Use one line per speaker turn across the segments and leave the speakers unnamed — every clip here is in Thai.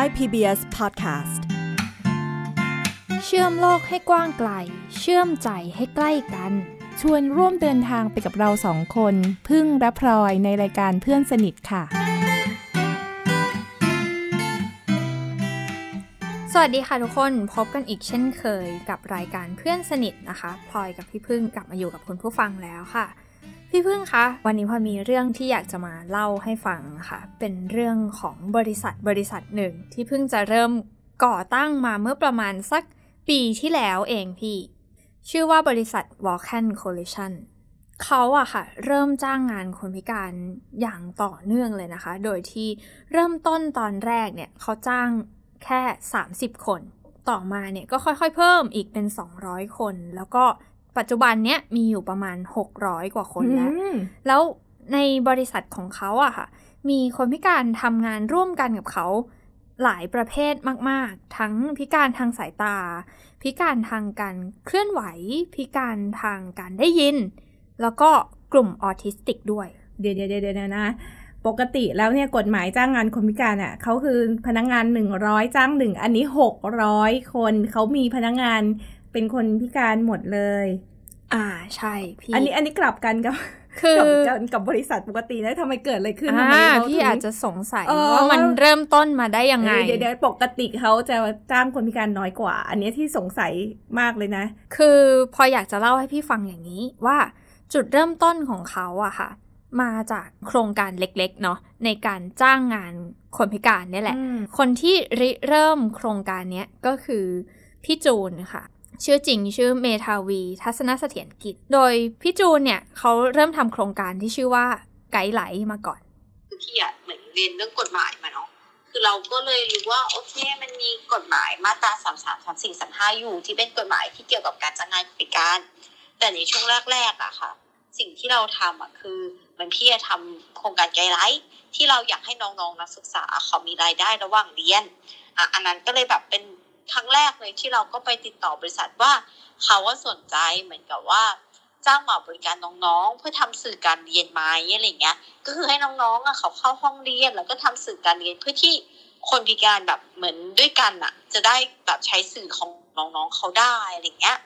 Thai PBS Podcast
เชื่อมโลกให้กว้างไกล เชื่อมใจให้ใกล้กัน ชวนร่วมเดินทางไปกับเราสองคน พึ่งและพลอยในรายการเพื่อนสนิทค่ะ
สวัสดีค่ะทุกคนพบกันอีกเช่นเคยกับรายการเพื่อนสนิทนะคะพลอยกับพี่พึ่งกลับมาอยู่กับคุณผู้ฟังแล้วค่ะ พี่พึ่งคะ วันนี้พอมีเรื่องที่อยากจะมาเล่าให้ฟังค่ะ เป็นเรื่องของบริษัทบริษัทหนึ่ง ที่เพิ่งจะเริ่มก่อตั้งมาเมื่อประมาณสักปีที่แล้วเองพี่ ชื่อว่าบริษัท Vulcan Coalition เขาอะค่ะ เริ่มจ้างงานคนพิการอย่างต่อเนื่องเลยนะคะ โดยที่เริ่มต้นตอนแรกเนี่ยเขาจ้างแค่ 30 คน ต่อมาเนี่ยก็ค่อยๆ เพิ่มอีกเป็น 200 คน แล้วก็ ปัจจุบันเนี้ยมีอยู่ประมาณ 600 กว่าคนแล้ว แล้วในบริษัทของเขาอะค่ะ มีคนพิการทำงานร่วมกันกับเขาหลายประเภทมาก ๆ ทั้งพิการทางสายตา พิการทางการเคลื่อนไหว พิการทางการได้ยิน แล้วก็กลุ่มออทิสติกด้วย
เดี๋ยวเดี๋ยวเดี๋ยวนะ ปกติแล้วเนี่ยกฎหมายจ้างงานคนพิการอะเขาคือพนักงงานหนึ่งร้อยจ้างหนึ่ง อันนี้หกร้อยคน เขามีพนักงงาน เป็นคนพิการหมดเลย
อ่าใช่พี่
อันนี้อันนี้กลับกันกับ
คือ
กับกับบริษัทปกตินะทำไมเกิดอะไรขึ้นทำ
อ่า
ไมเขา
พี่
ถึง
อาจจะสงสัย
เออ
ว่ามันเริ่มต้นมาได้ยังไง
เดี๋ยวเดี๋ยวปกติเขาจะจ้างคนพิการน้อยกว่า อันนี้ที่สงสัยมากเลยนะ
คือพออยากจะเล่าให้พี่ฟังอย่างนี้ว่าจุดเริ่มต้นของเขาอะค่ะ มาจากโครงการเล็กๆเนาะในการจ้างงานคนพิการเนี่ยแหละ
อืม
คนที่ริเริ่มโครงการเนี้ยก็คือพี่จูนค่ะ ชื่อจริงชื่อเมทาวี ทัศนเสถียรกิจ โดยพี่จูนเนี่ยเขาเริ่มทำโครงการที่ชื่อว่า Guidelight มาก่อน
คือพี่อะเหมือนเรียนเรื่องกฎหมายมาเนาะคือเราก็เลยรู้ว่าโอเคมันมีกฎหมายมาตราสามสามสามสี่สามห้าอยู่ที่เป็นกฎหมายที่เกี่ยวกับการจ้างงานคนพิการ แต่ในช่วงแรกๆอะค่ะ สิ่งที่เราทำอะคือเหมือนพี่จะทำโครงการ Guidelightที่เราอยากให้น้องๆนักศึกษาเขามีรายได้ระหว่างเรียนอะอันนั้นก็เลยแบบเป็น ครั้งแรกเลยที่เราก็ไปติดต่อบริษัทว่าเขาว่าสนใจเหมือนกับว่าจ้างมาบริการน้องๆ เพื่อทำสื่อการเรียนไหมอะไรเงี้ย ก็คือให้น้องๆอะเขาเข้าห้องเรียนแล้วก็ทำสื่อการเรียนเพื่อที่คนพิการแบบเหมือนด้วยกันอะ จะได้แบบใช้สื่อของน้องๆเขาได้อะไรเงี้ย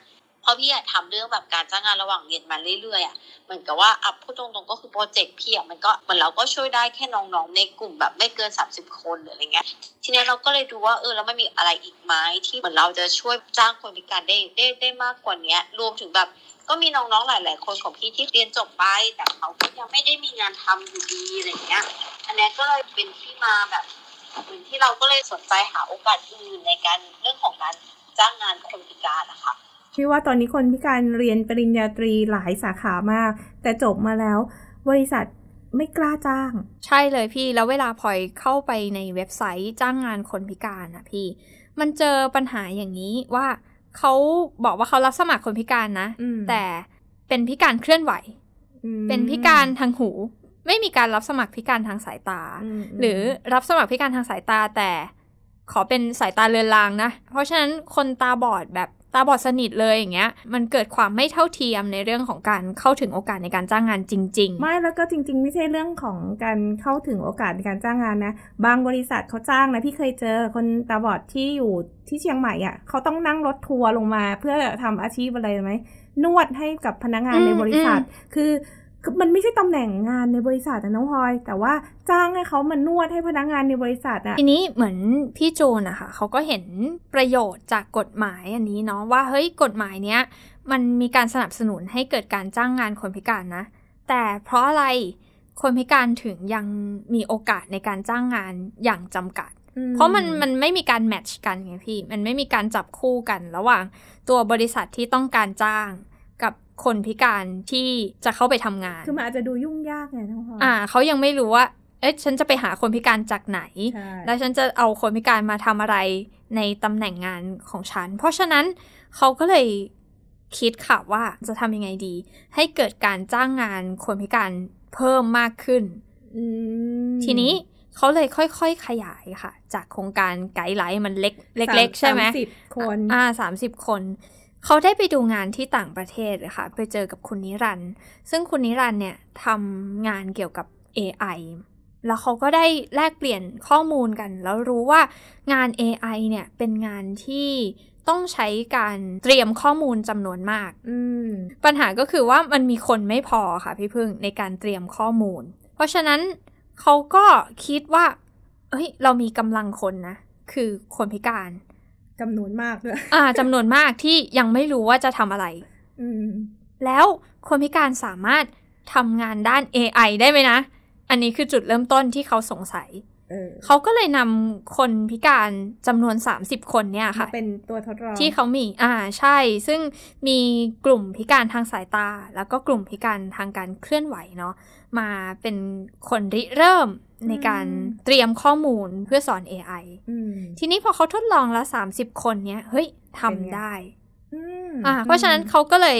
พราะพี่อะทำเรื่องแบบการจ้างงานระหว่างเรียนมาเรื่อยๆอะเหมือนกับว่าอัพพูดตรงๆก็คือโปรเจกต์พี่อะมันก็เหมือนเราก็ช่วยได้แค่น้องๆในกลุ่มแบบไม่เกิน 30 คนหรืออะไรเงี้ย ทีนี้เราก็เลยดูว่าเออแล้วมันมีอะไรอีกไหมที่เหมือนเราจะช่วยจ้างคนพิการได้ได้ได้มากกว่าเนี้ยรวมถึงแบบก็มีน้องๆหลาย ๆ คนของพี่ที่เรียนจบไป แต่เขาก็ยังไม่ได้มีงานทำอยู่ดีอะไรเงี้ย อันนี้ก็เลยเป็นที่มาแบบเหมือนที่เราก็เลยสนใจหาโอกาสอื่นในการเรื่องของการจ้างงานคนพิการนะคะ
พี่ว่าตอนนี้คนพิการเรียนปริญญาตรีหลายสาขามาก แต่จบมาแล้วบริษัทไม่กล้าจ้าง
ใช่เลยพี่แล้วเวลาพลอยเข้าไปในเว็บไซต์จ้างงานคนพิการอะพี่ มันเจอปัญหาอย่างนี้ว่าเขาบอกว่าเขารับสมัครคนพิการนะ
อืม
แต่เป็นพิการเคลื่อนไหว
อืม
เป็นพิการทางหู ไม่มีการรับสมัครพิการทางสายตา
ม
หรือรับสมัครพิการทางสายตาแต่ขอเป็นสายตาเลือนลางนะ เพราะฉะนั้นคนตาบอดแบบ ตาบอดสนิทเลยอย่างเงี้ย มันเกิดความไม่เท่าเทียมในเรื่องของการเข้าถึงโอกาสในการจ้างงานจริง ๆ
ไม่แล้วก็จริง ๆ ไม่ใช่เรื่องของการเข้าถึงโอกาสในการจ้างงานนะ บางบริษัทเขาจ้างนะพี่เคยเจอคนตาบอดที่อยู่ที่เชียงใหม่อะเขาต้องนั่งรถทัวร์ลงมาเพื่อทำอาชีพอะไรไหมนวดให้กับพนักงาน
อืม
ในบริษัท
อืม
คือ คือมันไม่ใช่ตำแหน่งงานในบริษัทนะน้องพลอย แต่ว่าจ้างให้เขามานวดให้พนักงานในบริษัทอะ
ทีนี้เหมือนพี่จูนอะค่ะเขาก็เห็นประโยชน์จากกฎหมายอันนี้เนาะว่าเฮ้ยกฎหมายเนี้ยมันมีการสนับสนุนให้เกิดการจ้างงานคนพิการนะ แต่เพราะอะไรคนพิการถึงยังมีโอกาสในการจ้างงานอย่างจำกัด เพราะมันมันไม่มีการแมทช์กันไงพี่ มันไม่มีการจับคู่กันระหว่างตัวบริษัทที่ต้องการจ้างกับ คนพิการที่จะเข้าไปทำงาน
คือมันอาจจะดูยุ่งยากไงน้องพลอย
อ่าเขายังไม่รู้ว่า เอ๊ะฉันจะไปหาคนพิการจากไหน
ใช่
แล้วฉันจะเอาคนพิการมาทำอะไรในตำแหน่งงานของฉัน เพราะฉะนั้นเขาก็เลยคิดค่ะว่าจะทำยังไงดี ให้เกิดการจ้างงานคนพิการเพิ่มมากขึ้น
อืม
ทีนี้เขาเลยค่อยๆขยายค่ะ จากโครงการไกด์ไลน์มันเล็กเล็ก ๆ ใช่ไหม
สาสิบคน
อ่าสามสิบคน เขาได้ไปดูงานที่ต่างประเทศเลยค่ะ ไปเจอกับคุณนิรันดร์ซึ่งคุณนิรันดร์เนี่ยทำงานเกี่ยวกับ AI แล้วเขาก็ได้แลกเปลี่ยนข้อมูลกัน แล้วรู้ว่างาน AI เนี่ยเป็นงานที่ต้องใช้การเตรียมข้อมูลจำนวนมาก
อืม
ปัญหาก็คือว่ามันมีคนไม่พอค่ะพี่พึ่งในการเตรียมข้อมูล เพราะฉะนั้นเขาก็คิดว่าเอ้ยเรามีกำลังคนนะ คือคนพิการ
จำนวนมากด้วย
อ่าจำนวนมากที่ยังไม่รู้ว่าจะทำอะไร
อืม
แล้วคนพิการสามารถทำงานด้าน AI ได้ไหมนะ อันนี้คือจุดเริ่มต้นที่เขาสงสัย
เออ
เขาก็เลยนำคนพิการจำนวน 30 คนเนี่ยค่ะ
เป็นตัวทดลอง
ที่เขามี อ่าใช่ ซึ่งมีกลุ่มพิการทางสายตา แล้วก็กลุ่มพิการทางการเคลื่อนไหวเนาะมาเป็นคนริเริ่มในการเตรียมข้อมูลเพื่อสอน AI
อืม
ทีนี้พอเขาทดลองแล้ว 30 คนเนี้ยเฮ้ย
เป็นไง
ทำได้
อืม
อ่าเพราะฉะนั้นเขาก็เลย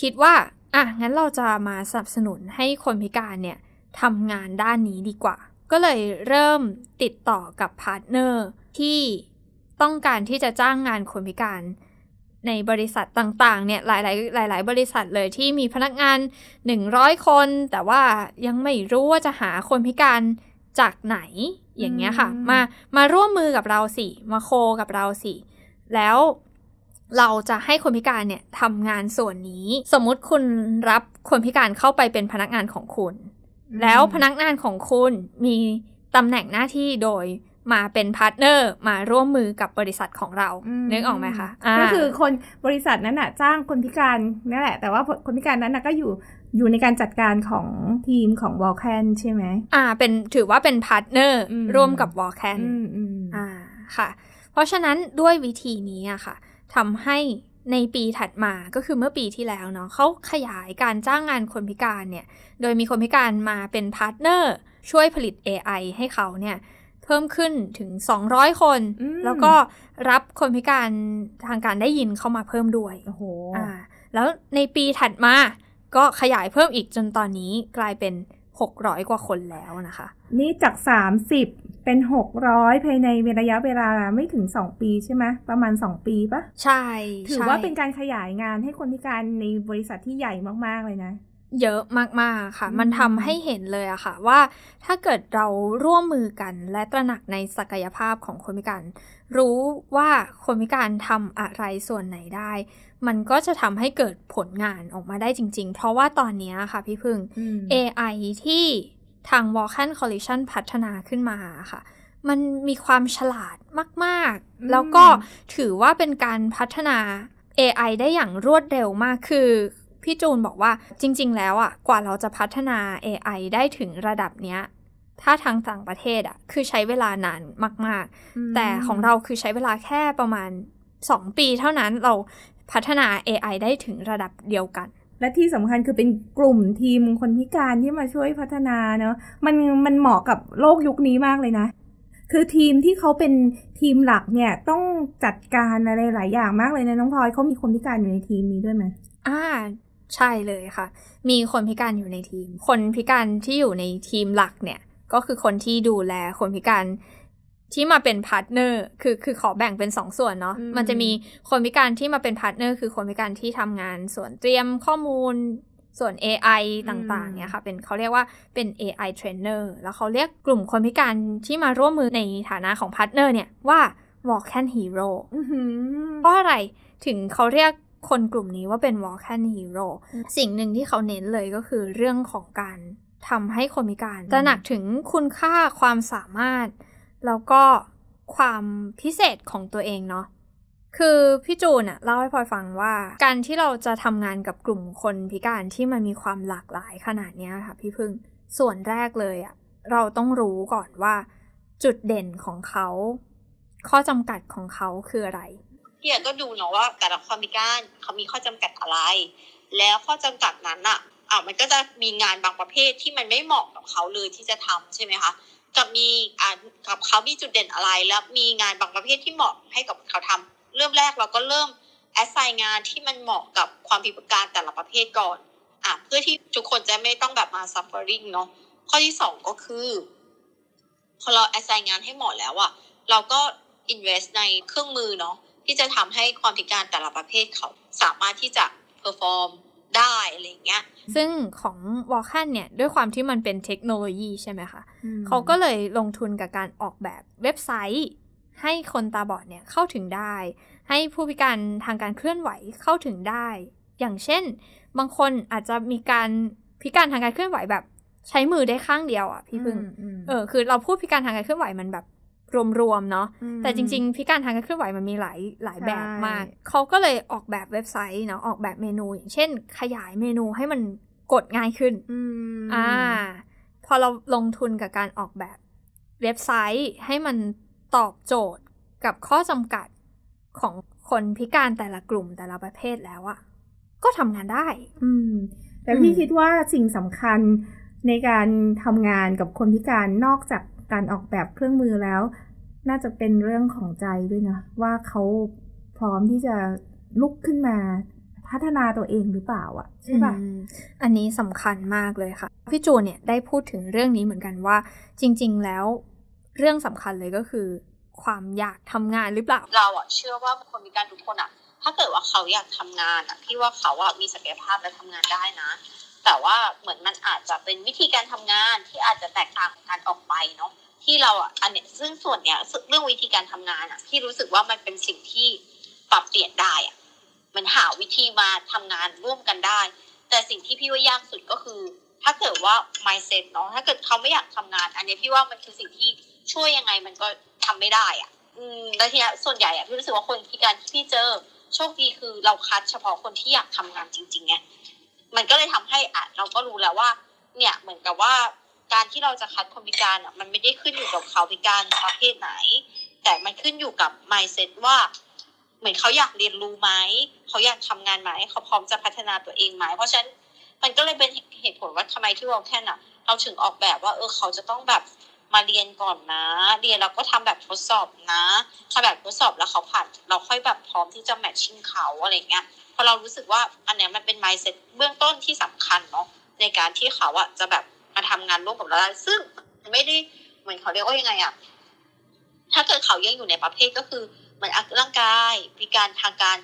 คิดว่าอะงั้นเราจะมาสนับสนุนให้คนพิการเนี่ยทำงานด้านนี้ดีกว่า ก็เลยเริ่มติดต่อกับ partner ที่ต้องการที่จะจ้างงานคนพิการในบริษัทต่างๆ เนี่ยหลาย ๆ หลาย ๆ บริษัทเลยที่มีพนักงาน 100 คน แต่ว่ายังไม่รู้ว่าจะหาคนพิการจากไหนอย่างเงี้ยค่ะ มามาร่วมมือกับเราสิ มา co กับเราสิ แล้วเราจะให้คนพิการเนี่ยทำงานส่วนนี้ สมมุติคุณรับคนพิการเข้าไปเป็นพนักงานของคุณ แล้วพนักงานของคุณมีตำแหน่งหน้าที่โดยมาเป็น partner มาร่วมมือกับบริษัทของเรา
ม
นึกออกไหมคะา
ก็คือคนบริษัทนั้นน่ะจ้างคนพิการนั่นแหละ แต่ว่าคนพิการนั้นน่ะก็อยู่อยู่ในการจัดการของทีมของ Vulcan ใช่ไหม
อ่า เป็นถือว่าเป็น partner อื
ม
ร่วมกับ Vulcan อื
มอืม
อ่าค่ะ เพราะฉะนั้นด้วยวิธีนี้อะค่ะทำให้ ในปีถัดมาก็คือเมื่อปีที่แล้วเนาะเขาขยายการจ้างงานคนพิการเนี่ย โดยมีคนพิการมาเป็น partner ช่วยผลิต AI ให้เขาเนี่ยเพิ่มขึ้นถึง 200 คน
อืม
แล้วก็รับคนพิการทางการได้ยินเข้ามาเพิ่มด้วย
โอ้โห
อ่าแล้วในปีถัดมาก็ขยายเพิ่มอีกจนตอนนี้กลายเป็น 600 กว่าคนแล้วนะคะ
นี่จากสามสิบเป็นหกร้อยภายในระยะเวลาไม่ถึงสองปีใช่ไหมประมาณสองปีปะ
ใช่
ถือ
ใช่
ว่าเป็นการขยายงานให้คนพิการในบริษัทที่ใหญ่มาก ๆ เลยนะ
เยอะมาก ๆ ค่ะ
อืม
มันทำให้เห็นเลยอะค่ะ ว่าถ้าเกิดเราร่วมมือกันและตระหนักในศักยภาพของคนพิการ รู้ว่าคนพิการทำอะไรส่วนไหนได้ มันก็จะทำให้เกิดผลงานออกมาได้จริง ๆ เพราะว่าตอนนี้ค่ะพี่พึ่ง
อืม
AI ที่ทาง Vulcan Collision พัฒนาขึ้นมาค่ะ มันมีความฉลาดมาก
อืม
ๆแล้วก็ถือว่าเป็นการพัฒนา AI ได้อย่างรวดเร็วมากคือพี่จูนบอกว่าจริง ๆ แล้วอะกว่าเราจะพัฒนา AI ได้ถึงระดับเนี้ย ถ้าทางต่างประเทศอะ คือใช้เวลานานมาก
อืม
ๆแต่ของเราคือใช้เวลาแค่ประมาณ 2 ปีเท่านั้นเรา พัฒนา AI ได้ถึงระดับเดียวกัน
และที่สำคัญคือเป็นกลุ่มทีมคนพิการที่มาช่วยพัฒนาเนอะมันมันเหมาะกับโลกยุคนี้มากเลยนะ คือทีมที่เขาเป็นทีมหลักเนี่ยต้องจัดการอะไรหลายอย่างมากเลยนะน้องพลอยเขามีคนพิการอยู่ในทีมนี้ด้วยไหม
อ่าใช่เลยค่ะ มีคนพิการอยู่ในทีม คนพิการที่อยู่ในทีมหลักเนี่ย ก็คือคนที่ดูแลคนพิการ ที่มาเป็น partner คือคือขอแบ่งเป็นสองส่วนเนาะ
อืม
มันจะมีคนพิการที่มาเป็น partner คือคนพิการที่ทำงานส่วนเตรียมข้อมูลส่วน AI ต่างๆ เนี่ยค่ะ เป็นเขาเรียกว่าเป็น AI trainer แล้วเขาเรียกกลุ่มคนพิการที่มาร่วมมือในฐานะของพาร์ทเนอร์เนี่ยว่า Vulcan Hero
อื้อหือ
เพราะอะไรถึงเขาเรียกคนกลุ่มนี้ว่าเป็น Walk-in Hero สิ่งหนึ่งที่เขาเน้นเลยก็คือเรื่องของการทำให้คนพิการตระหนักถึงคุณค่าความสามารถ แล้วก็ความพิเศษของตัวเองเนาะคือพี่จูนอะเล่าให้พลอยฟังว่า การที่เราจะทำงานกับกลุ่มคนพิการที่มันมีความหลากหลายขนาดเนี้ยค่ะพี่พึ่งส่วนแรกเลยอะเราต้องรู้ก่อนว่า จุดเด่นของเขา ข้อจำกัดของเขาคืออะไร
พี่อะก็ดูเนาะว่าแต่ละความพิการเขามีข้อจำกัดอะไร แล้วข้อจำกัดนั้นอะอะมันก็จะมีงานบางประเภทที่มันไม่เหมาะกับเขาเลยที่จะทำใช่ไหมคะ กับมีอ่ากับเขามีจุดเด่นอะไร แล้วมีงานบางประเภทที่เหมาะให้กับเขาทำเริ่มแรกเราก็เริ่มแอสไซน์งานที่มันเหมาะกับความพิการแต่ละประเภทก่อนอะเพื่อที่ทุกคนจะไม่ต้องแบบมา suffering เนาะข้อที่สองก็คือพอเรา assign งานให้เหมาะแล้วอะเราก็ invest ในเครื่องมือเนาะที่จะทำให้ความพิการแต่ละประเภทเขาสามารถที่จะ perform ได้อะไรอย่างเงี้ย
ซึ่งของวอล c คนเนี่ย ด้วยความที่มันเป็นเทคโนโลยีใช่ไหมคะ เขาก็เลยลงทุนกับการออกแบบเว็บไซต์ ให้คนตาบอดเนี่ยเข้าถึงได้ ให้ผู้พิการทางการเคลื่อนไหวเข้าถึงได้ อย่างเช่น บางคนอาจจะมีการพิการทางการเคลื่อนไหวแบบใช้มือได้ข้างเดียวอะพี่พึ่ง เออ คือเราพูดพิการทางการเคลื่อนไหวมันแบบ รวมๆเนาะแต่จริง ๆ พิการทางการเคลื่อนไหวมันมีหลายหลายแบบมาก เขาก็เลยออกแบบเว็บไซต์เนาะออกแบบเมนู อย่างเช่น ขยายเมนูให้มันกดง่ายขึ้นอ่า พอเราลงทุนกับการออกแบบเว็บไซต์ให้มันตอบโจทย์กับข้อจำกัดของคนพิการแต่ละกลุ่มแต่ละประเภทแล้วอะก็ทำงานได้
อืม แต่พี่คิดว่าสิ่งสำคัญในการทำงานกับคนพิการนอกจาก การออกแบบเครื่องมือแล้ว น่าจะเป็นเรื่องของใจด้วยนะ ว่าเขาพร้อมที่จะลุกขึ้นมาพัฒนาตัวเองหรือเปล่าอะใช่ปะ
อืมอันนี้สำคัญมากเลยค่ะ พี่จูนเนี่ยได้พูดถึงเรื่องนี้เหมือนกันว่า จริง ๆ แล้วเรื่องสำคัญเลยก็คือ ความอยากทำงานหรือเปล่า
เราอะเชื่อว่าคนพิการทุกคนอะถ้าเกิดว่าเขาอยากทำงานอะพี่ว่าเขาอะมีศักยภาพและทำงานได้นะ แต่ว่าเหมือนมันอาจจะเป็นวิธีการทำงานที่อาจจะแตกต่างกันออกไปเนาะที่เราอะอันเนี้ยซึ่งส่วนเนี้ยเรื่องวิธีการทำงานอะพี่รู้สึกว่ามันเป็นสิ่งที่ปรับเปลี่ยนได้อะมันหาวิธีมาทำงานร่วมกันได้ แต่สิ่งที่พี่ว่ายากสุดก็คือ ถ้าเกิดว่า mindset เนาะถ้าเกิดเขาไม่อยากทำงาน อันเนี้ยพี่ว่ามันคือสิ่งที่ช่วยยังไงมันก็ทำไม่ได้อะอืมแล้วทีนี้ส่วนใหญ่อะพี่รู้สึกว่าคนพิการที่พี่เจอโชคดีคือเราคัดเฉพาะคนที่อยากทำงานจริงๆไง มันก็เลยทำให้อะเราก็รู้แล้วว่า เนี่ยเหมือนกับว่าการที่เราจะคัดคนพิการอะมันไม่ได้ขึ้นอยู่กับเขาพิการประเภทไหน แต่มันขึ้นอยู่กับ mindset ว่า เหมือนเขาอยากเรียนรู้ไหมเขาอยากทำงานไหมเขาพร้อมจะพัฒนาตัวเองไหมเพราะฉะนั้นมันก็เลยเป็นเหตุผลว่าทำไมที่วอลแคนอะ เราถึงออกแบบว่า เออเขาจะต้องแบบ มาเรียนก่อนนะ เรียนแล้วก็ทำแบบทดสอบนะทำแบบทดสอบแล้วเขาผ่านเราค่อยแบบพร้อมที่จะแมทชิ่งเขาอะไรเงี้ยพอเรารู้สึกว่าอันเนี้ยมันเป็น mindset เบื้องต้นที่สำคัญเนาะในการที่เขาอะจะแบบมาทำงานร่วมกับเราได้ซึ่งไม่ได้เหมือนเขาเรียกว่ายังไงอะถ้าเกิดเขายังอยู่ในประเภทก็คือเหมือนร่างกายพิการทางการ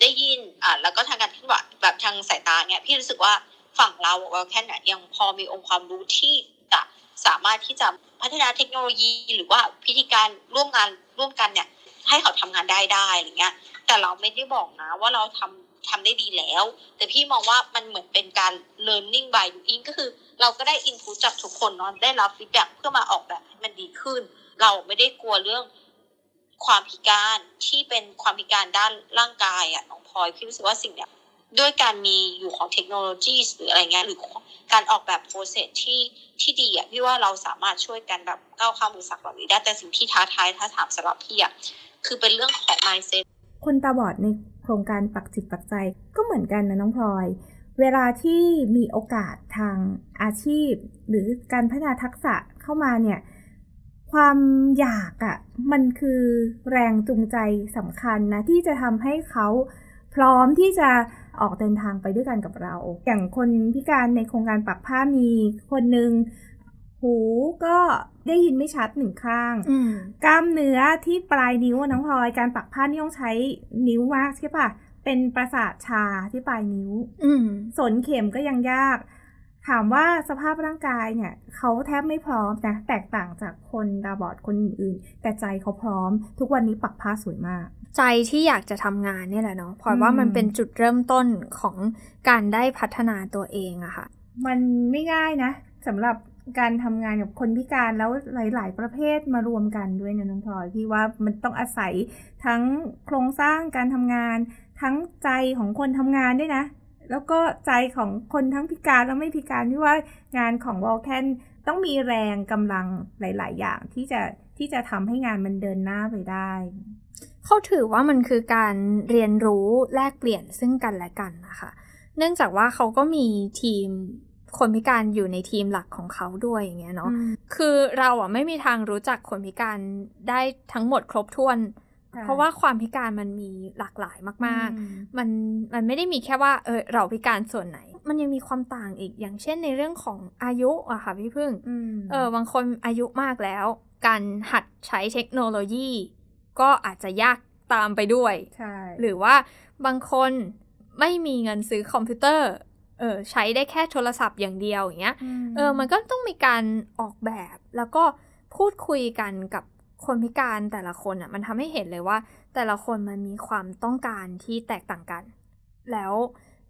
ได้ยินอะแล้วก็ทางการเคลื่อนไหวแบบทางสายตาเนี่ยพี่รู้สึกว่าฝั่งเราเราแค่เนี่ยยังพอมีองค์ความรู้ที่ สามารถที่จะพัฒนาเทคโนโลยี หรือว่าพิธีการร่วมงานร่วมกันเนี่ย ให้เขาทำงานได้ได้อะไรเงี้ย แต่เราไม่ได้บอกนะว่าเราทำทำได้ดีแล้ว แต่พี่มองว่ามันเหมือนเป็นการ learning by doing ก็คือ เราก็ได้ input จากทุกคนเนาะได้รับ feedback เพื่อมาออกแบบให้มันดีขึ้น เราไม่ได้กลัวเรื่องความพิการที่เป็นความพิการด้านร่างกายอะน้องพลอยพี่รู้สึกว่าสิ่งเนี้ยด้วยการมีอยู่ของเทคโนโลยีหรืออะไรเงี้ยหรือ การออกแบบโปรเซสที่ที่ดีอะพี่ว่าเราสามารถช่วยกันแบบก้าวข้ามอุปสรรคเหล่านี้ได้แต่สิ่งที่ท้าทายถ้าถามสำหรับพี่อะคือเป็นเรื่องของ mindset
คนตาบอดในโครงการปักจิตปักใจก็เหมือนกันนะน้องพลอย เวลาที่มีโอกาสทางอาชีพ หรือการพัฒนาทักษะเข้ามาเนี่ยความอยากอะ่ะมันคือแรงจูงใจสำคัญนะ ที่จะทำให้เขาพร้อมที่จะ ออกเดินทางไปด้วยกันกับเรา อย่างคนพิการในโครงการปักผ้ามีคนหนึ่งหูก็ได้ยินไม่ชัดหนึ่งข้าง
อืม
กล้ามเนื้อที่ปลายนิ้วอะน้องพลอยการปักผ้านี่ต้องใช้นิ้วมากใช่ปะเป็นประสาทชาที่ปลายนิ้ว
อืม
สนเข็มก็ยังยาก ถามว่าสภาพร่างกายเนี่ยเขาแทบไม่พร้อมนะแตกต่างจากคนตาบอดคนอื่นๆ แต่ใจเขาพร้อม ทุกวันนี้ปักผ้าสวยมาก
ใจที่อยากจะทำงานเนี่ยแหละเนาะพลอย
อืม
ว่ามันเป็นจุดเริ่มต้นของการได้พัฒนาตัวเองอะค่ะ
มันไม่ง่ายนะสำหรับการทำงานกับคนพิการแล้วหลาย ๆ ประเภทมารวมกันด้วยนะน้องพลอยพี่ว่ามันต้องอาศัยทั้งโครงสร้างการทำงาน ทั้งใจของคนทำงานด้วยนะ แล้วก็ใจของคนทั้งพิการและไม่พิการพี่ว่างานของวอลแคนต้องมีแรงกำลังหลาย ๆ อย่างที่จะที่จะทำให้งานมันเดินหน้าไปได้
เขาถือว่ามันคือการเรียนรู้แลกเปลี่ยนซึ่งกันและกันนะคะ เนื่องจากว่าเขาก็มีทีมคนพิการอยู่ในทีมหลักของเขาด้วยอย่างเงี้ยเนาะ คือเราอะไม่มีทางรู้จักคนพิการได้ทั้งหมดครบถ้วน
ใช่
เพราะว่าความพิการมันมีหลากหลายมาก
อืม
ๆมันมันไม่ได้มีแค่ว่าเออเราพิการส่วนไหน มันยังมีความต่างอีกอย่างเช่นในเรื่องของอายุอะค่ะพี่พึ่ง
อืม
เออบางคนอายุมากแล้ว การหัดใช้เทคโนโลยี ก็อาจจะยากตามไปด้วย
ใช่
หรือว่าบางคนไม่มีเงินซื้อคอมพิวเตอร์เออใช้ได้แค่โทรศัพท์อย่างเดียวอย่างเงี้ยเออมันก็ต้องมีการออกแบบแล้วก็พูดคุยกันกับ คนพิการแต่ละคนอะมันทำให้เห็นเลยว่า แต่ละคนมันมีความต้องการที่แตกต่างกัน แล้ว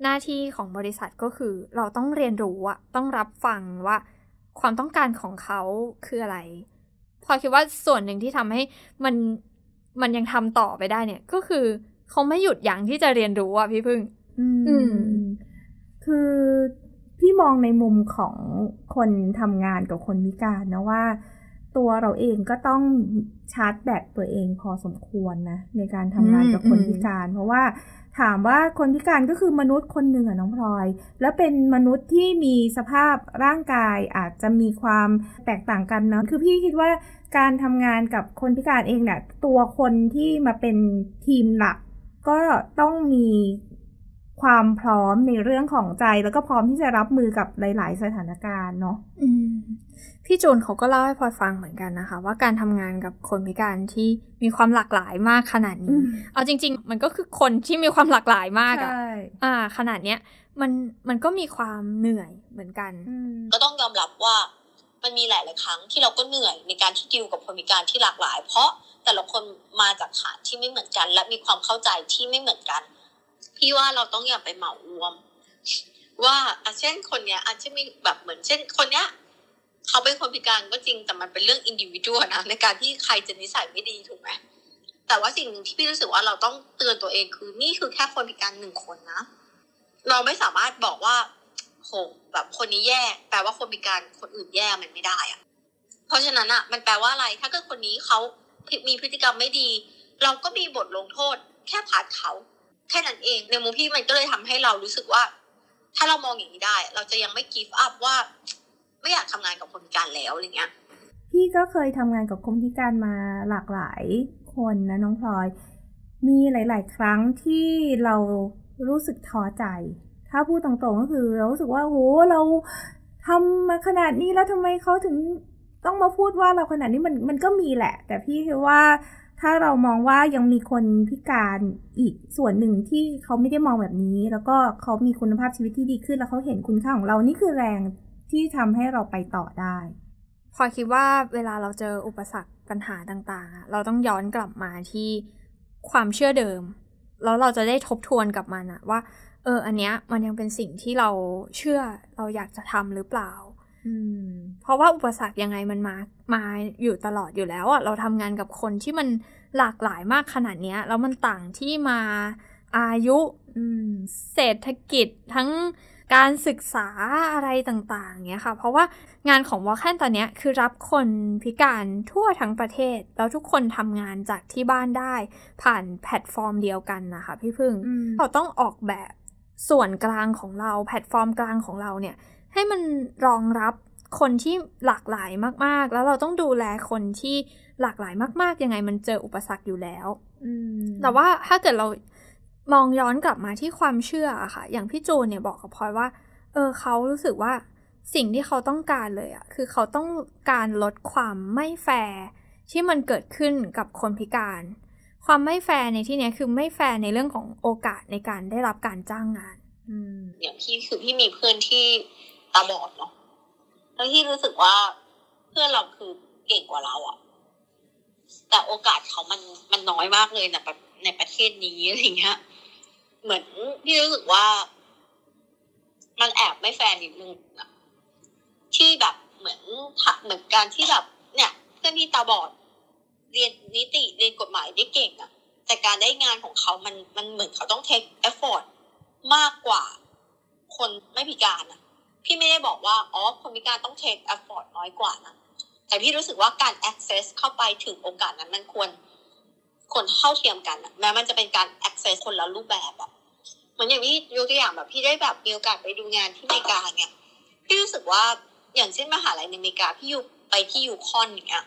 หน้าที่ของบริษัทก็คือเราต้องเรียนรู้อะต้องรับฟังว่าความต้องการของเขาคืออะไร พอคิดว่าส่วนหนึ่งที่ทำให้มันมันยังทำต่อไปได้เนี่ย ก็คือเขาไม่หยุดยั้งที่จะเรียนรู้อะพี่พึ่ง
อืม คือพี่มองในมุมของคนทำงานกับคนพิการนะว่า ตัวเราเองก็ต้องชาร์จแบตตัวเองพอสมควรนะ ในการทำงานกับคนพิการ เพราะว่าถามว่าคนพิการก็คือมนุษย์คนหนึ่งอะน้องพลอย และเป็นมนุษย์ที่มีสภาพร่างกายอาจจะมีความแตกต่างกันเนาะคือพี่คิดว่าการทำงานกับคนพิการเองเนี่ยตัวคนที่มาเป็นทีมหลัก ก็ต้องมี ความพร้อมในเรื่องของใจแล้วก็พร้อมที่จะรับมือกับหลาย ๆ สถานการณ์เนาะ
อืมพี่จูนเขาก็เล่าให้พลอยฟังเหมือนกันนะคะ ว่าการทำงานกับคนพิการที่มีความหลากหลายมากขนาดนี้ เอาจริง ๆ มันก็คือคนที่มีความหลากหลายมากอะ
ใช่
อ่าขนาดเนี้ยมันมันก็มีความเหนื่อยเหมือนกัน
อืม
ก็ต้องยอมรับว่ามันมีหลายๆครั้งที่เราก็เหนื่อยในการที่ดิวกับคนพิการที่หลากหลาย เพราะแต่ละคนมาจากฐานที่ไม่เหมือนกัน และมีความเข้าใจที่ไม่เหมือนกัน พี่ว่าเราต้องอย่าไปเหมารวม ว่าอะเช่นคนเนี้ยอาจจะมีแบบเหมือนเช่นคนเนี้ยเขาเป็นคนพิการก็จริงแต่มันเป็นเรื่องอินดิวิวนะในการที่ใครจะนิสัยไม่ดีถูกไหมแต่ว่าสิ่งหนึ่งที่พี่รู้สึกว่าเราต้องเตือนตัวเองคือนี่คือแค่คนพิการหนึ่งคนนะ เราไม่สามารถบอกว่าโหแบบคนนี้แย่ แปลว่าคนพิการคนอื่นแย่มันไม่ได้อะเพราะฉะนั้นอะมันแปลว่าอะไรถ้าเกิดคนนี้เขามีพฤติกรรมไม่ดี เราก็มีบทลงโทษ แค่ผ่านเขา แค่นั้นเอง ในมุมพี่มันก็เลยทำให้เรารู้สึกว่า ถ้าเรามองอย่างนี้ได้ เราจะยังไม่กีฟอัพว่า ไม่อยากทำงานกับคนพิการแล้วอะไรเงี้ย
พี่ก็เคยทำงานกับคนพิการมาหลากหลายคนนะน้องพลอย มีหลาย ๆ ครั้งที่เรารู้สึกท้อใจ ถ้าพูดตรงๆก็คือเรารู้สึกว่าโหเราทำมาขนาดนี้แล้วทำไมเขาถึงต้องมาพูดว่าเราขนาดนี้มันมันก็มีแหละ แต่พี่คิดว่า ถ้าเรามองว่ายังมีคนพิการอีกส่วนหนึ่งที่เขาไม่ได้มองแบบนี้ แล้วก็เขามีคุณภาพชีวิตที่ดีขึ้น แล้วเขาเห็นคุณค่าของเรานี่คือแรงที่ทำให้เราไปต่อได้
พอคิดว่าเวลาเราเจออุปสรรคปัญหาต่างๆ เราต้องย้อนกลับมาที่ความเชื่อเดิม แล้วเราจะได้ทบทวนกับมันอะว่า เออ อันเนี้ยมันยังเป็นสิ่งที่เราเชื่อเราอยากจะทำหรือเปล่า เพราะว่าอุปสรรคยังไงมันมามาอยู่ตลอดอยู่แล้วอะเราทำงานกับคนที่มันหลากหลายมากขนาดเนี้ยแล้วมันต่างที่มาอายุ
อืม
เศรษฐกิจทั้งการศึกษาอะไรต่างๆเนี้ยค่ะ เพราะว่างานของ Vulcan ตอนเนี้ยคือรับคนพิการทั่วทั้งประเทศ แล้วทุกคนทำงานจากที่บ้านได้ ผ่านแพลตฟอร์มเดียวกันนะคะพี่พึ่ง
อืม
เราต้องออกแบบส่วนกลางของเรา แพลตฟอร์มกลางของเราเนี่ย ให้มันรองรับคนที่หลากหลายมากๆ แล้วเราต้องดูแลคนที่หลากหลายมากๆ ยังไงมันเจออุปสรรคอยู่แล้ว
อืม
แต่ว่าถ้าเกิดเรามองย้อนกลับมาที่ความเชื่ออะค่ะ อย่างพี่จูนเนี่ยบอกกับพลอยว่า เออเขารู้สึกว่าสิ่งที่เขาต้องการเลยอะคือเขาต้องการลดความไม่แฟร์ที่มันเกิดขึ้นกับคนพิการ ความไม่แฟร์ในที่เนี้ยคือไม่แฟร์ในเรื่องของโอกาสในการได้รับการจ้างงาน
อืม
อย่างพี่คือพี่มีเพื่อนที่ ตาบอดเนาะแล้วพี่รู้สึกว่าเพื่อนเราคือเก่งกว่าเราอะแต่โอกาสเขามันมันน้อยมากเลยนะแบบในประเทศนี้อะไรเงี้ย เหมือนพี่รู้สึกว่า มันแอบไม่แฟร์นิดนึงอะที่แบบเหมือนเหมือนการที่แบบ เนี่ย เพื่อนพี่ตาบอด เรียนนิติเรียนกฎหมายได้เก่งอะแต่การได้งานของเขามันมันเหมือนเขาต้อง take effort มากกว่า คนไม่พิการอะ พี่ไม่ได้บอกว่าอ๋อคนพิการต้อง take effort น้อยกว่านะแต่พี่รู้สึกว่าการ access เข้าไปถึงโอกาสนั้นมันควรควรเท่าเทียมกันอะแม้มันจะเป็นการ access คนละรูปแบบอะเหมือนอย่างพี่ยกตัวอย่างแบบพี่ได้แบบมีโอกาสไปดูงานที่อเมริกาเนี่ยพี่รู้สึกว่าอย่างเช่นมหาลัยในอเมริกาพี่อยู่ไปที่ยูคอนอย่างเงี้ย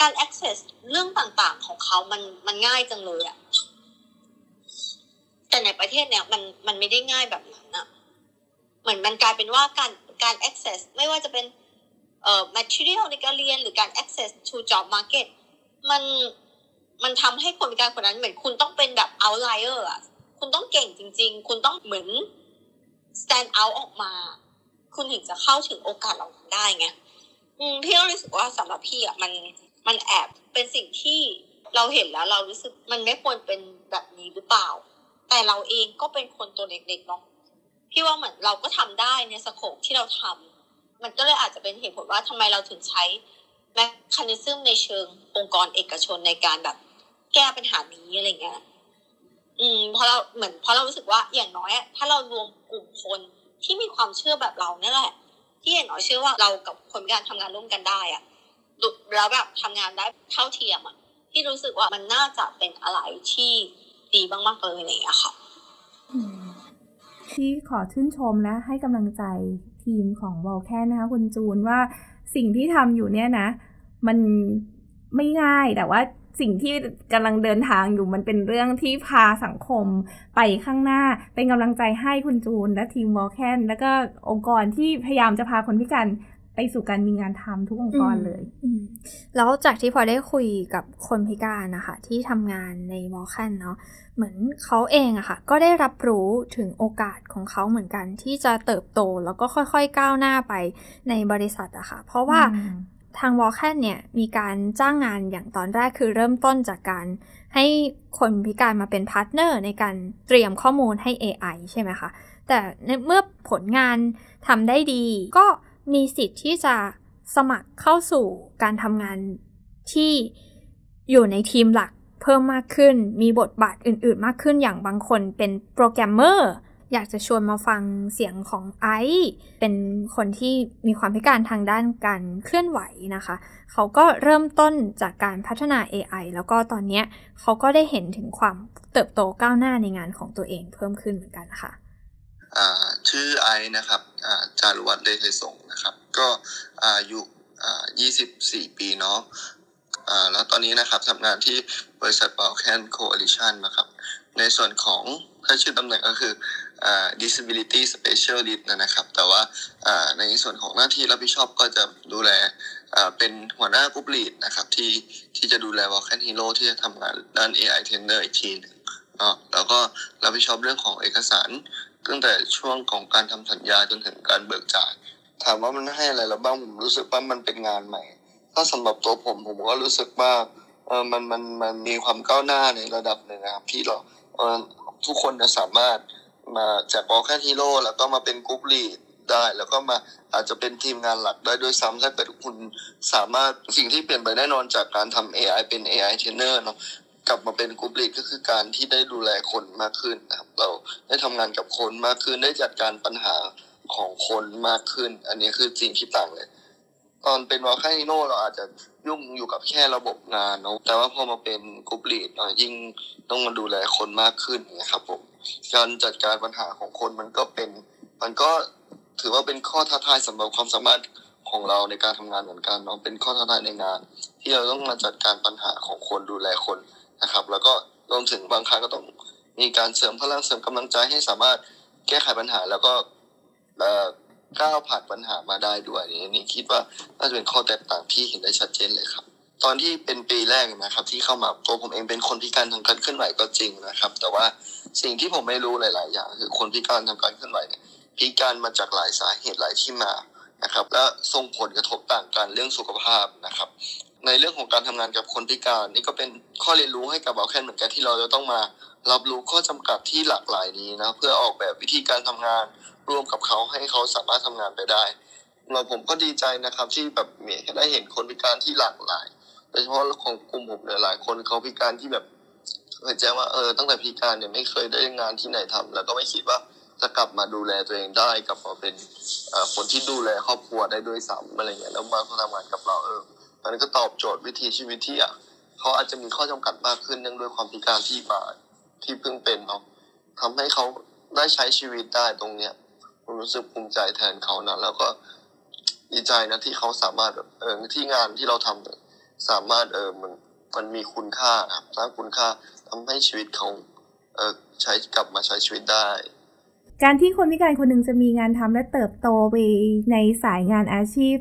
การ access เรื่องต่างๆของเขามันมันง่ายจังเลยอะแต่ในประเทศเนี่ยมันมันไม่ได้ง่ายแบบนั้นอะ เหมือนมันกลายเป็นว่าการการ access ไม่ว่าจะเป็นเอ่อ material ในการเรียนหรือการ access to job market มันมันทำให้คนพิการคนนั้นเหมือนคุณต้องเป็นแบบ outlier อะคุณต้องเก่งจริง ๆ คุณต้องเหมือน stand out ออกมา คุณถึงจะเข้าถึงโอกาสเหล่านั้นได้ไงพี่ก็รู้สึกว่าสำหรับพี่อะมันมันแอบเป็นสิ่งที่เราเห็นแล้วเรารู้สึกมันไม่ควรเป็นแบบนี้หรือเปล่า แต่เราเองก็เป็นคนตัวเล็กๆเนาะ พี่ว่าเหมือนเราก็ทำได้ในสโคปที่เราทำมันก็เลยอาจจะเป็นเหตุผลว่าทำไมเราถึงใช้แมคคานิซึมในเชิงองค์กรเอกชนในการแบบแก้ปัญหานี้อะไรเงี้ย อืม เพราะเราเหมือนเพราะเรารู้สึกว่าอย่างน้อยถ้าเรารวมกลุ่มคนที่มีความเชื่อแบบเราเนี่ยแหละ ที่อย่างน้อยเชื่อว่าเรากับคนการทำงานร่วมกันได้อะแล้วแบบทำงานได้เท่าเทียมอะที่รู้สึกว่ามันน่าจะเป็นอะไรที่ดีมากๆเลยอะไรเงี้ยค่ะ
ที่ขอชื่นชมและให้กำลังใจทีมของวอลแคนนะคะคุณจูนว่าสิ่งที่ทำอยู่เนี่ยนะ มันไม่ง่ายแต่ว่าสิ่งที่กำลังเดินทางอยู่มันเป็นเรื่องที่พาสังคมไปข้างหน้า เป็นกำลังใจให้คุณจูนและทีมวอลแคนแล้วก็องค์กรที่พยายามจะพาคนพิการ ไปสู่การมีงานทำทุกองค์กรเลย
แล้วจากที่พอได้คุยกับคนพิการนะคะที่ทำงานใน Vulcan เนาะเหมือนเขาเองอะค่ะ ก็ได้รับรู้ถึงโอกาสของเขาเหมือนกัน ที่จะเติบโตแล้วก็ค่อยๆก้าวหน้าไปในบริษัทอะค่ะ เพราะว่าทาง Vulcan เนี่ยมีการจ้างงานอย่างตอนแรกคือเริ่มต้นจากการให้คนพิการมาเป็น partner ในการเตรียมข้อมูลให้ AI ใช่ไหมคะ แต่เมื่อผลงานทำได้ดีก็ มีสิทธิ์ที่จะสมัครเข้าสู่การทำงานที่อยู่ในทีมหลักเพิ่มมากขึ้น มีบทบาทอื่น ๆ มากขึ้นอย่างบางคนเป็นโปรแกรมเมอร์อยากจะชวนมาฟังเสียงของไอซ์เป็นคนที่มีความพิการทางด้านการเคลื่อนไหวนะคะ เขาก็เริ่มต้นจากการพัฒนา AI แล้วก็ตอนนี้เขาก็ได้เห็นถึงความเติบโตก้าวหน้าในงานของตัวเองเพิ่มขึ้นเหมือนกันค่ะ
ชื่อไอซ์นะครับจารุวัฒน์เลไทยสงนะครับ ก็อายุ24 ปีเนาะแล้วตอนนี้นะครับทำงานที่บริษัท Vulcan Coalition นะครับ ในส่วนของถ้าชื่อตำแหน่งก็คือ disability specialist นะครับ แต่ว่าในส่วนของหน้าที่รับผิดชอบก็จะดูแลเป็นหัวหน้า group lead นะครับที่ที่จะดูแล Vulcan Hero ที่จะทำงานด้าน AI trainer อีกทีนึงเนาะแล้วก็รับผิดชอบเรื่องของเอกสาร ตั้งแต่ช่วงของการทำสัญญาจนถึงการเบิกจ่าย ถามว่ามันให้อะไรเราบ้างผมรู้สึกว่ามันเป็นงานใหม่ ถ้าสำหรับตัวผมผมก็รู้สึกว่าเออมันมันมันมีความก้าวหน้าในระดับหนึ่งนะครับที่เราเออทุกคนจะสามารถมาจาก Vulcan Hero แล้วก็มาเป็น group leadได้แล้วก็มาอาจจะเป็นทีมงานหลักได้ด้วยซ้ำถ้าเกิดคุณสามารถสิ่งที่เปลี่ยนไปแน่นอนจากการทำ AI เป็น AI trainer เนาะ กลับมาเป็น group lead ก็คือการที่ได้ดูแลคนมากขึ้นนะครับ เราได้ทำงานกับคนมากขึ้นได้จัดการปัญหาของคนมากขึ้น อันนี้คือสิ่งที่ต่างเลย ตอนเป็น Vulcan Hero เราอาจจะยุ่งอยู่กับแค่ระบบงานเนาะแต่ว่าพอมาเป็น group lead ยิ่งต้องมาดูแลคนมากขึ้นนะครับผมการจัดการปัญหาของคนมันก็เป็น มันก็ถือว่าเป็นข้อท้าทายสำหรับความสามารถของเราในการทำงานเหมือนกันเนาะเป็นข้อท้าทายในงาน ที่เราต้องมาจัดการปัญหาของคนดูแลคน นะครับ แล้วก็รวมถึงบางครั้งก็ต้องมีการเสริมพลังเสริมกำลังใจให้สามารถแก้ไขปัญหา แล้วก็ก้าวผ่านปัญหามาได้ด้วยนี่นี่คิดว่าน่าจะเป็นข้อแตกต่างที่เห็นได้ชัดเจนเลยครับ ตอนที่เป็นปีแรกนะครับ ที่เข้ามาตัวผมเองเป็นคนพิการทางการเคลื่อนไหวก็จริงนะครับ แต่ว่าสิ่งที่ผมไม่รู้หลาย ๆ อย่าง คือคนพิการทางการเคลื่อนไหวเนี่ยพิการมาจากหลายสาเหตุหลายที่มานะครับ และส่งผลกระทบต่างกันเรื่องสุขภาพนะครับ ในเรื่องของการทำงานกับคนพิการ นี่ก็เป็นข้อเรียนรู้ให้กับเราแค่เหมือนกันที่เราจะต้องมารับรู้ข้อจำกัดที่หลากหลายนี้นะเพื่อออกแบบวิธีการทำงานร่วมกับเขาให้เขาสามารถทำงานไปได้เราผมก็ดีใจนะครับที่แบบได้เห็นคนพิการที่หลากหลายโดยเฉพาะของกลุ่มผมเนี่ยหลายคนเขาพิการที่แบบเคยแจ้งว่าเออตั้งแต่พิการเนี่ยไม่เคยได้งานที่ไหนทำแล้วก็ไม่คิดว่าจะกลับมาดูแลตัวเองได้กลับมาเป็นคนที่ดูแลครอบครัวได้ด้วยซ้ำอะไรเงี้ยแล้วมาทำงานกับเราเออ มันก็ตอบโจทย์วิธีชีวิตที่อะเขาอาจจะมีข้อจำกัดมากขึ้นเนื่องด้วยความพิการที่มาที่เพิ่งเป็นเนาะทำให้เขาได้ใช้ชีวิตได้ตรงเนี้ยผมรู้สึกภูมิใจแทนเขานะแล้วก็ดีใจนะที่เขาสามารถเออที่งานที่เราทำสามารถเออมันมันมีคุณค่าครับสร้างคุณค่าทำให้ชีวิตเขาเออใช้กลับมาใช้ชีวิตได้
การที่คนพิการคนหนึ่งจะมีงานทำและเติบโตไปในสายงานอาชีพ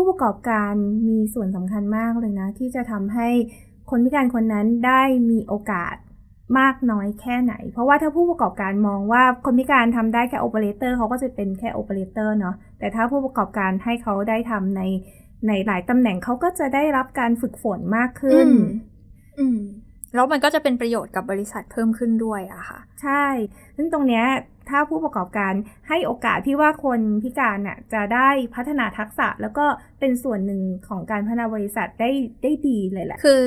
ผู้ประกอบการมีส่วนสำคัญมากเลยนะ ที่จะทำให้คนพิการคนนั้นได้มีโอกาสมากน้อยแค่ไหน เพราะว่าถ้าผู้ประกอบการมองว่าคนพิการทำได้แค่โอเปอเรเตอร์เขาก็จะเป็นแค่โอเปอเรเตอร์เนาะ แต่ถ้าผู้ประกอบการให้เขาได้ทำในในหลายตำแหน่งเขาก็จะได้รับการฝึกฝนมากขึ้น
อืมแล้วมันก็จะเป็นประโยชน์กับบริษัทเพิ่มขึ้นด้วยอะค่ะ
ใช่ ซึ่งตรงเนี้ย ถ้าผู้ประกอบการให้โอกาสที่ว่าคนพิการน่ะจะได้พัฒนาทักษะแล้วก็เป็นส่วนหนึ่งของการพัฒนาบริษัทได้ได้ดีเลยแหละ
คือ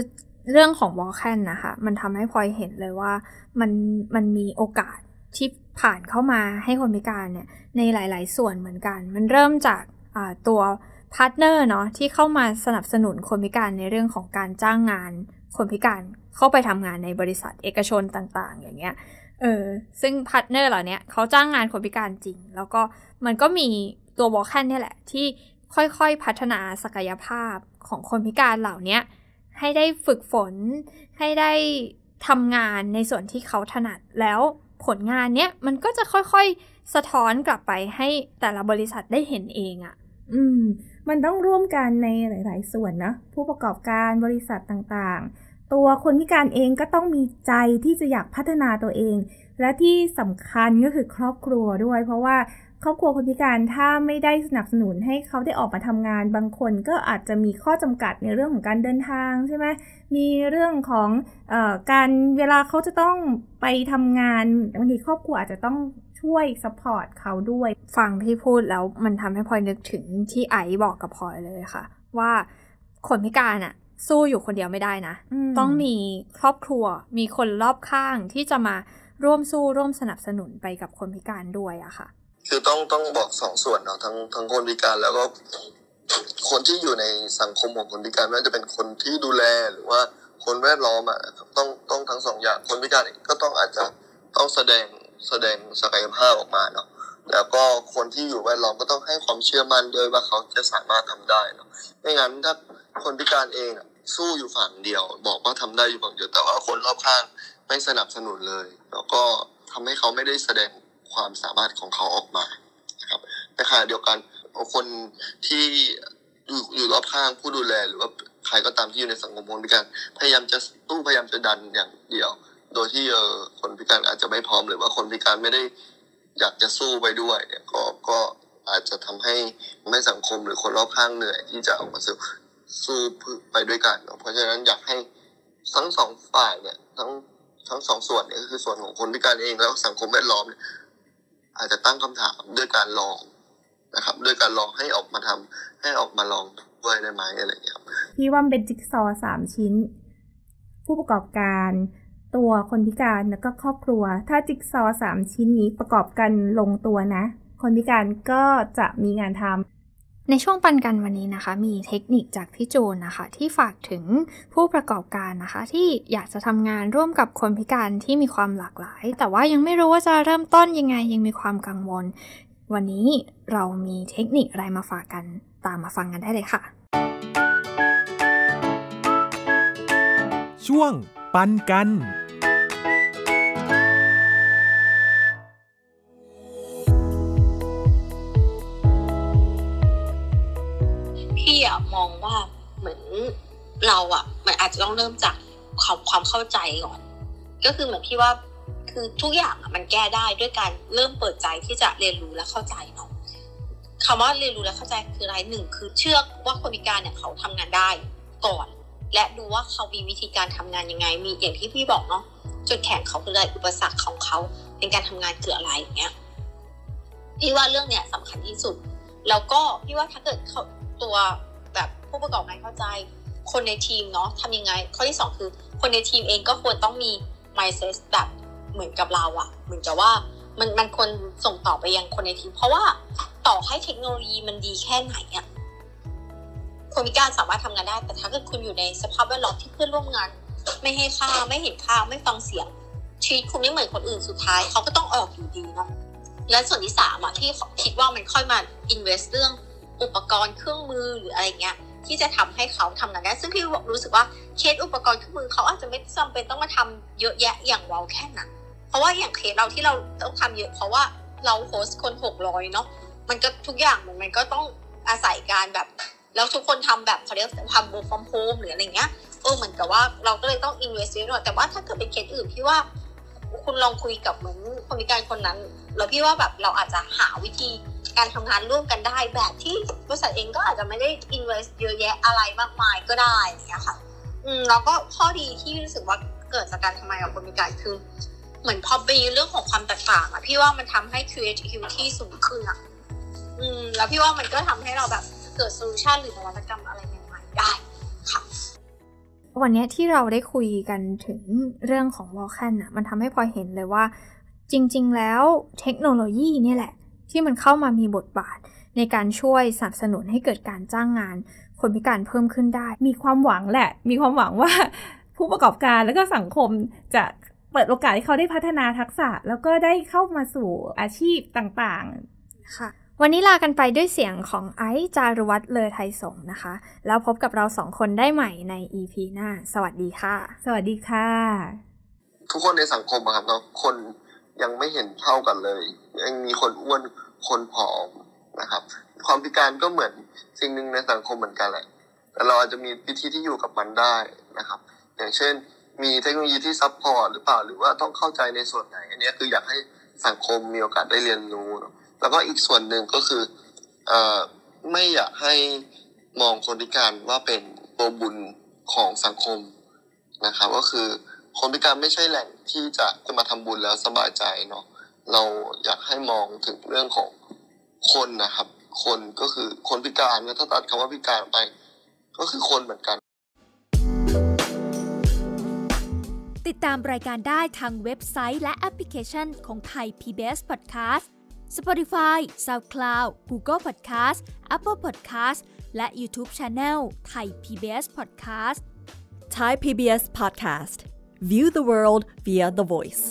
เรื่องของวอลแคนนะคะ มันทำให้พลอยเห็นเลยว่ามันมันมีโอกาสที่ผ่านเข้ามาให้คนพิการเนี่ยในหลาย ๆ ส่วนเหมือนกัน มันเริ่มจากตัว partner เนาะที่เข้ามาสนับสนุนคนพิการในเรื่องของการจ้างงาน คนพิการเข้าไปทำงานในบริษัทเอกชนต่าง ๆ อย่างเงี้ย เออซึ่ง partner เหล่านี้เขาจ้างงานคนพิการจริง แล้วก็มันก็มีตัว Vulcan นี่แหละ ที่ค่อยๆพัฒนาศักยภาพของคนพิการเหล่านี้ให้ได้ฝึกฝน ให้ได้ทำงานในส่วนที่เขาถนัดแล้วผลงานเนี้ยมันก็จะค่อยๆสะท้อนกลับไปให้แต่ละบริษัทได้เห็นเองอะ่ะ
อืม มันต้องร่วมกันในหลาย ๆ ส่วนนะ ผู้ประกอบการบริษัทต่างๆ ตัวคนพิการเองก็ต้องมีใจที่จะอยากพัฒนาตัวเอง และที่สำคัญก็คือครอบครัวด้วย เพราะว่าครอบครัวคนพิการถ้าไม่ได้สนับสนุนให้เขาได้ออกมาทำงาน บางคนก็อาจจะมีข้อจำกัดในเรื่องของการเดินทางใช่ไหมมีเรื่องของออการเวลาเขาจะต้องไปทำงานบางทีครอบครัวอาจจะต้องช่วยสปอร์ตเขาด้วย
ฟังพี่พูดแล้วมันทำให้พลอยนึกถึงที่ไอซ์บอกกับพลอยเลยค่ะ ว่าคนพิการอะ สู้อยู่คนเดียวไม่ได้นะ ต้องมีครอบครัว มีคนรอบข้างที่จะมาร่วมสู้ร่วมสนับสนุนไปกับคนพิการด้วยอะค่ะ
คือต้องต้องบอกสองส่วนเนาะทั้งทั้งคนพิการแล้วก็คนที่อยู่ในสังคมของคนพิการไม่ว่าจะเป็นคนที่ดูแลหรือว่าคนแวดล้อมอะต้องต้องทั้งสองอย่างคนพิการก็ต้องอาจจะต้องแสดงแสดงศักยภาพออกมาเนาะแล้วก็คนที่อยู่แวดล้อมก็ต้องให้ความเชื่อมั่นด้วยว่าเขาจะสามารถทำได้เนาะไม่งั้นถ้า คนพิการเองสู้อยู่ฝั่งเดียว บอกว่าทำได้อยู่ฝั่งเดียวแต่ว่าคนรอบข้างไม่สนับสนุนเลย แล้วก็ทำให้เขาไม่ได้แสดงความสามารถของเขาออกมานะครับในขณะเดียวกันคนที่อยู่อยู่รอบข้างผู้ดูแลหรือว่าใครก็ตามที่อยู่ในสังคมคนพิการพยายามจะตู้พยายามจะดันอย่างเดียว โดยที่เออคนพิการอาจจะไม่พร้อมหรือว่าคนพิการไม่ได้อยากจะสู้ไปด้วยเนี่ยก็ก็อาจจะทำให้ไม่สังคมหรือคนรอบข้างเหนื่อยที่จะออกมาสู้ สู้ไปด้วยกันเพราะฉะนั้นอยากให้ทั้งสองฝ่ายเนี่ยทั้งทั้งสองส่วนเนี่ยก็คือส่วนของคนพิการเองแล้วสังคมแวดล้อม อาจจะตั้งคำถามด้วยการลองนะครับ ด้วยการลองให้ออกมาทำให้ออกมาลองด้วยได้ไหมอะไรอย่างเงี้ย
พี่ว่าเป็นจิ๊กซอสามชิ้น ผู้ประกอบการตัวคนพิการแล้วก็ครอบครัว ถ้าจิ๊กซอสามชิ้นนี้ประกอบกันลงตัวนะ คนพิการก็จะมีงานทำ
ในช่วงปันกันวันนี้นะคะ มีเทคนิคจากพี่โจนนะคะ ที่ฝากถึงผู้ประกอบการนะคะ ที่อยากจะทำงานร่วมกับคนพิการที่มีความหลากหลาย แต่ว่ายังไม่รู้ว่าจะเริ่มต้นยังไงยังมีความกังวล วันนี้เรามีเทคนิคอะไรมาฝากกันตามมาฟังกันได้เลยค่ะ
ช่วงปันกัน
มองว่าเหมือนเราอะ่ะมันอาจจะต้องเริ่มจากความความเข้าใจก่อน ก็คือเหมือนพี่ว่าคือทุกอย่างอะมันแก้ได้ด้วยการเริ่มเปิดใจที่จะเรียนรู้และเข้าใจเนาะคำว่าเรียนรู้และเข้าใจคืออะไรหนึ่งคือเชื่อว่าคนพิการเนี่ยเขาทำงานได้ก่อน และดูว่าเขามีวิธีการทำงานยังไง มีอย่างที่พี่บอกเนาะจุดแข็งเขาคืออะไรอุปสรรคของเขาในการทำงานคืออะไรอย่างเงี้ยพี่ว่าเรื่องเนี้ยสำคัญที่สุด แล้วก็พี่ว่าถ้าเกิดเขาตัว ผู้ประกอบการเข้าใจ คนในทีมเนาะทำยังไง ข้อที่ 2 คือ คนในทีมเองก็ควรต้องมี mindset แบบเหมือนกับเราอะเหมือนกับว่ามันมันควรส่งต่อไปยังคนในทีม เพราะว่าต่อให้เทคโนโลยีมันดีแค่ไหนอะคนพิการสามารถทำงานได้ แต่ถ้าเกิดคุณอยู่ในสภาพแวดล้อมที่เพื่อนร่วมงาน ไม่ให้ค่าไม่เห็นค่าไม่ฟังเสียงชีวิตคุณไม่เหมือนคนอื่นสุดท้ายเขาก็ต้องออกอยู่ดีเนาะและส่วนที่สามอะที่คิดว่ามันค่อยมา invest เรื่องอุปกรณ์เครื่องมือหรืออะไรเงี้ย ที่จะทำให้เขาทำงานได้ ซึ่งพี่รู้สึกว่าเคสอุปกรณ์เครื่องมือเขาอาจจะไม่จำเป็นต้องมาทำเยอะแยะอย่างเราแค่นั้น เพราะว่าอย่างเคสเราที่เราต้องทำเยอะ เพราะว่าเราโฮสคนหกร้อยเนาะมันก็ทุกอย่างมันมันก็ต้องอาศัยการแบบ แล้วทุกคนทำแบบเขาเรียกทำ work from home หรืออะไรเงี้ยเออเหมือนกับว่าเราก็เลยต้อง invest เยอะหน่อยแต่ว่าถ้าเกิดเป็นเคสอื่นพี่ว่าคุณลองคุยกับเหมือนคนพิการคนนั้น แล้วพี่ว่าแบบเราอาจจะหาวิธี การทำงานร่วมกันได้แบบที่บริษัทเองก็อาจจะไม่ได้ invest เยอะแยะอะไรมากมายก็ได้อย่างเงี้ยค่ะ อืมแล้วก็ข้อดีที่รู้สึกว่าเกิดจากการทำงานกับคนพิการคือ เหมือนพอมีเรื่องของความแตกต่างอะพี่ว่ามันทำให้ creativity สูงขึ้นอะอืมแล้วพี่ว่ามันก็ทำให้เราแบบเกิดโซลูชันหรือนวัตกรรมอะไรใหม่ๆได้ค่ะ
วันนี้ที่เราได้คุยกันถึงเรื่องของวอลแคนน่ะมันทำให้พลอยเห็นเลยว่า จริง ๆ แล้วเทคโนโลยีนี่แหละ ที่มันเข้ามามีบทบาท ในการช่วยสนับสนุนให้เกิดการจ้างงาน คนพิการเพิ่มขึ้นได้
มีความหวังแหละ มีความหวังว่าผู้ประกอบการแล้วก็สังคมจะเปิดโอกาสให้เขาได้พัฒนาทักษะ แล้วก็ได้เข้ามาสู่อาชีพต่าง
ค่ะวันนี้ลากันไปด้วยเสียงของไอซ์จารุวัฒน์เลอไทยสงฆ์นะคะ แล้วพบกับเราสองคนได้ใหม่ใน EP หน้า สวัสดีค่ะ
ๆสวัสดีค่ะ
ทุกคนในสังคมอะครับเนาะคนยังไม่เห็นเท่ากันเลย ยังมีคนอ้วน คนผอมนะครับ ความพิการก็เหมือนสิ่งหนึ่งในสังคมเหมือนกันแหละ แต่เราอาจจะมีวิธีที่อยู่กับมันได้นะครับ อย่างเช่น มีเทคโนโลยีที่ support หรือเปล่า หรือว่าต้องเข้าใจในส่วนไหน อันนี้คืออยากให้สังคมมีโอกาสได้เรียนรู้ แล้วก็อีกส่วนหนึ่งก็คือเอ่อไม่อยากให้มองคนพิการว่าเป็นตัวบุญของสังคมนะครับ ก็คือคนพิการไม่ใช่แหล่งที่จะจะมาทำบุญแล้วสบายใจเนาะ เราอยากให้มองถึงเรื่องของคนนะครับ คนก็คือคนพิการนะถ้าตัดคำว่าพิการออกไป ก็คือคนเหมือนกัน
ติดตามรายการได้ทางเว็บไซต์และแอปพลิเคชันของไทย PBS Podcast Spotify SoundCloud Google Podcast Apple Podcast และ YouTube Channel ไทย PBS Podcast
Thai PBS Podcast View the world via the voice